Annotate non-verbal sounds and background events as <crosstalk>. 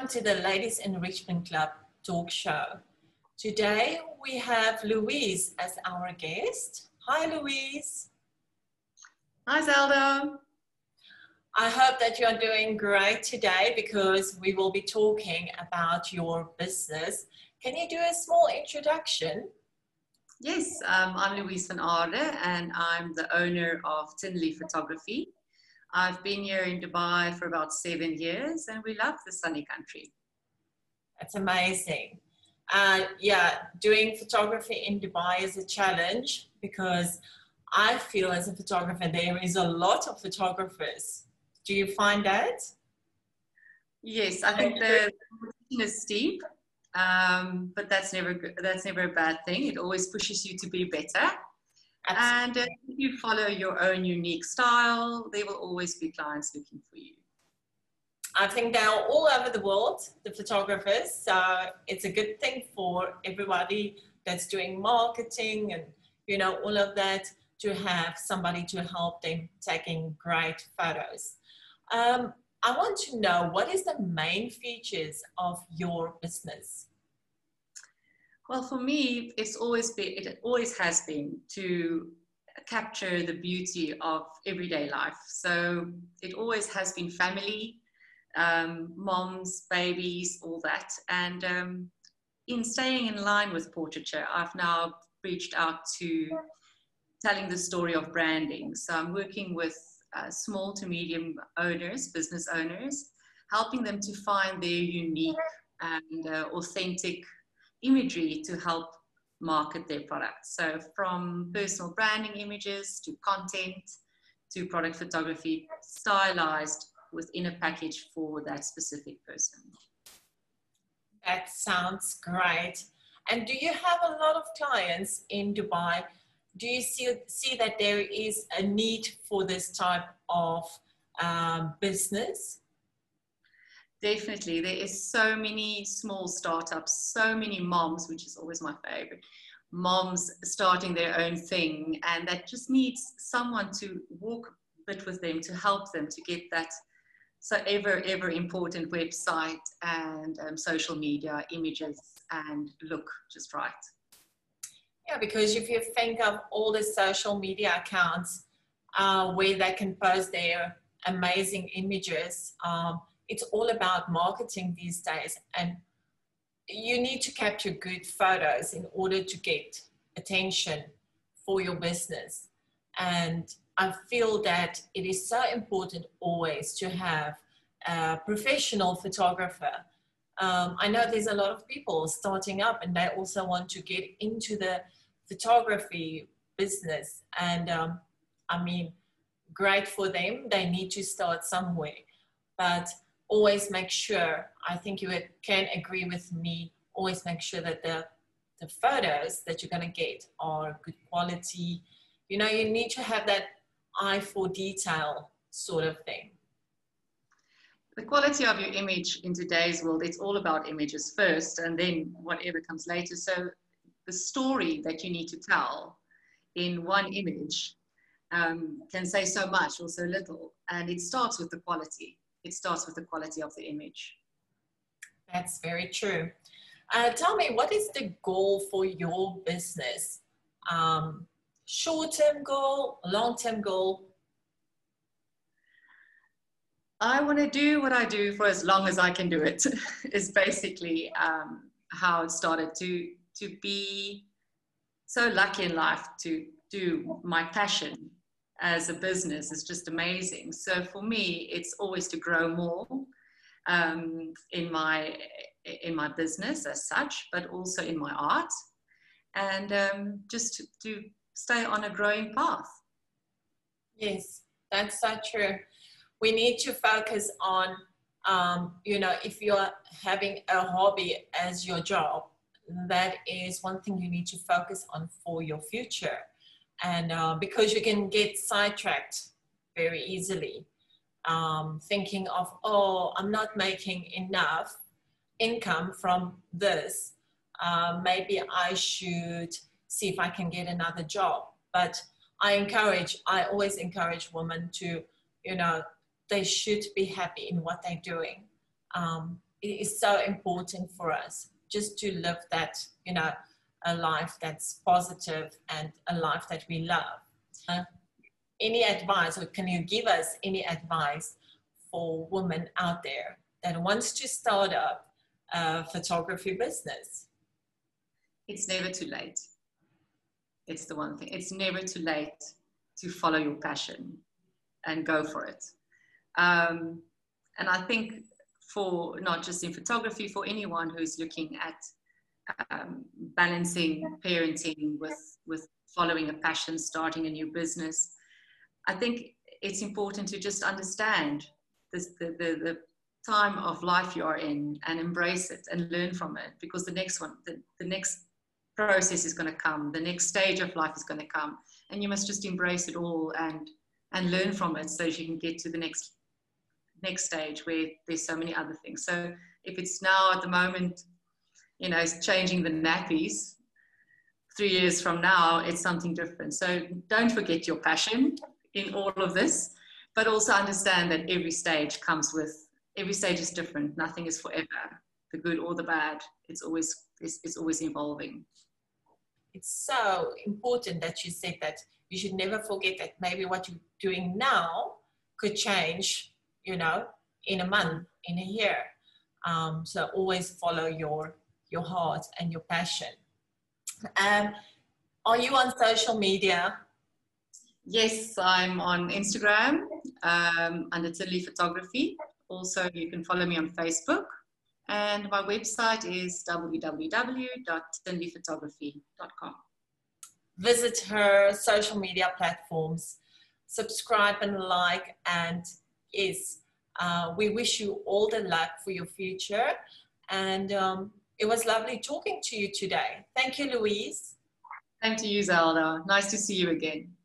welcome to the Ladies Enrichment Club talk show. Today we have Louise as our guest. Hi, Louise. Hi, Zelda. I hope that you're doing great today because we will be talking about your business. Can you do a small introduction? Yes, um, I'm Louise van Aarde and I'm the owner of Tinley Photography. I've been here in Dubai for about seven years and we love the sunny country. That's amazing. Uh, yeah, doing photography in Dubai is a challenge because I feel as a photographer, there is a lot of photographers. Do you find that? Yes, I think the competition is steep, um, but that's never that's never a bad thing. It always pushes you to be better. And uh, if you follow your own unique style, there will always be clients looking for you. I think they're all over the world, the photographers. So it's a good thing for everybody that's doing marketing and you know all of that to have somebody to help them taking great photos. Um, I want to know what is the main features of your business? Well, for me, it's always been, it always has been to capture the beauty of everyday life. So it always has been family, um, moms, babies, all that. And um, in staying in line with portraiture, I've now reached out to telling the story of branding. So I'm working with uh, small to medium owners, business owners, helping them to find their unique and uh, authentic imagery to help market their products. So from personal branding images to content to product photography, stylized within a package for that specific person. That sounds great. And do you have a lot of clients in Dubai? Do you see, see that there is a need for this type of um, business? Definitely. There is so many small startups, so many moms, which is always my favorite, moms starting their own thing. And that just needs someone to walk a bit with them to help them to get that so ever, ever important website and um, social media images and look just right. Yeah, because if you think of all the social media accounts uh, where they can post their amazing images, um, it's all about marketing these days and you need to capture good photos in order to get attention for your business. And i feel that it is so important always to have a professional photographer. Um, i know there's a lot of people starting up and they also want to get into the photography business. And um, i mean great for them. They need to start somewhere. But always make sure, I think you can agree with me, always make sure that the, the photos that you're going to get are good quality. You know, you need to have that eye for detail sort of thing. The quality of your image in today's world, it's all about images first and then whatever comes later. So the story that you need to tell in one image um, can say so much or so little. And it starts with the quality it starts with the quality of the image. That's very true. Uh, tell me, what is the goal for your business? Um, short-term goal, long-term goal? I want to do what I do for as long as I can do it. <laughs> is basically um, how it started to to be so lucky in life to do my passion as a business is just amazing. So for me, it's always to grow more um, in my in my business as such, but also in my art, and um, just to, to stay on a growing path. Yes, that's so true. We need to focus on, um, you know, if you're having a hobby as your job, that is one thing you need to focus on for your future and uh, because you can get sidetracked very easily um, thinking of oh i'm not making enough income from this. Uh, maybe i should see if i can get another job. But i encourage i always encourage women to you know they should be happy in what they're doing. Um, it is so important for us just to live that, you know, a life that's positive and a life that we love. Uh, any advice, or can you give us any advice for women out there that wants to start up a photography business? It's never too late. It's the one thing. It's never too late to follow your passion and go for it. Um, and I think for not just in photography, for anyone who's looking at um, balancing parenting with with following a passion, starting a new business, I think it's important to just understand this, the, the, the time of life you are in and embrace it and learn from it because the next one, the, the next process is going to come, the next stage of life is going to come, and you must just embrace it all and and learn from it so you can get to the next next stage where there's so many other things. So if it's now at the moment, you know, changing the nappies, three years from now, it's something different. So don't forget your passion in all of this, but also understand that every stage comes with, every stage is different. Nothing is forever, the good or the bad. It's always, it's, it's always evolving. It's so important that you said that you should never forget that maybe what you're doing now could change, you know, in a month, in a year. Um, so always follow your your heart and your passion. Um, are you on social media? Yes, I'm on Instagram um, under Tinley Photography. Also, you can follow me on Facebook. And my website is www.tinleyphotography.com. Visit her social media platforms, subscribe and like, and yes, uh, we wish you all the luck for your future. And um, it was lovely talking to you today. Thank you, Louise. Thank you, Zelda. Nice to see you again.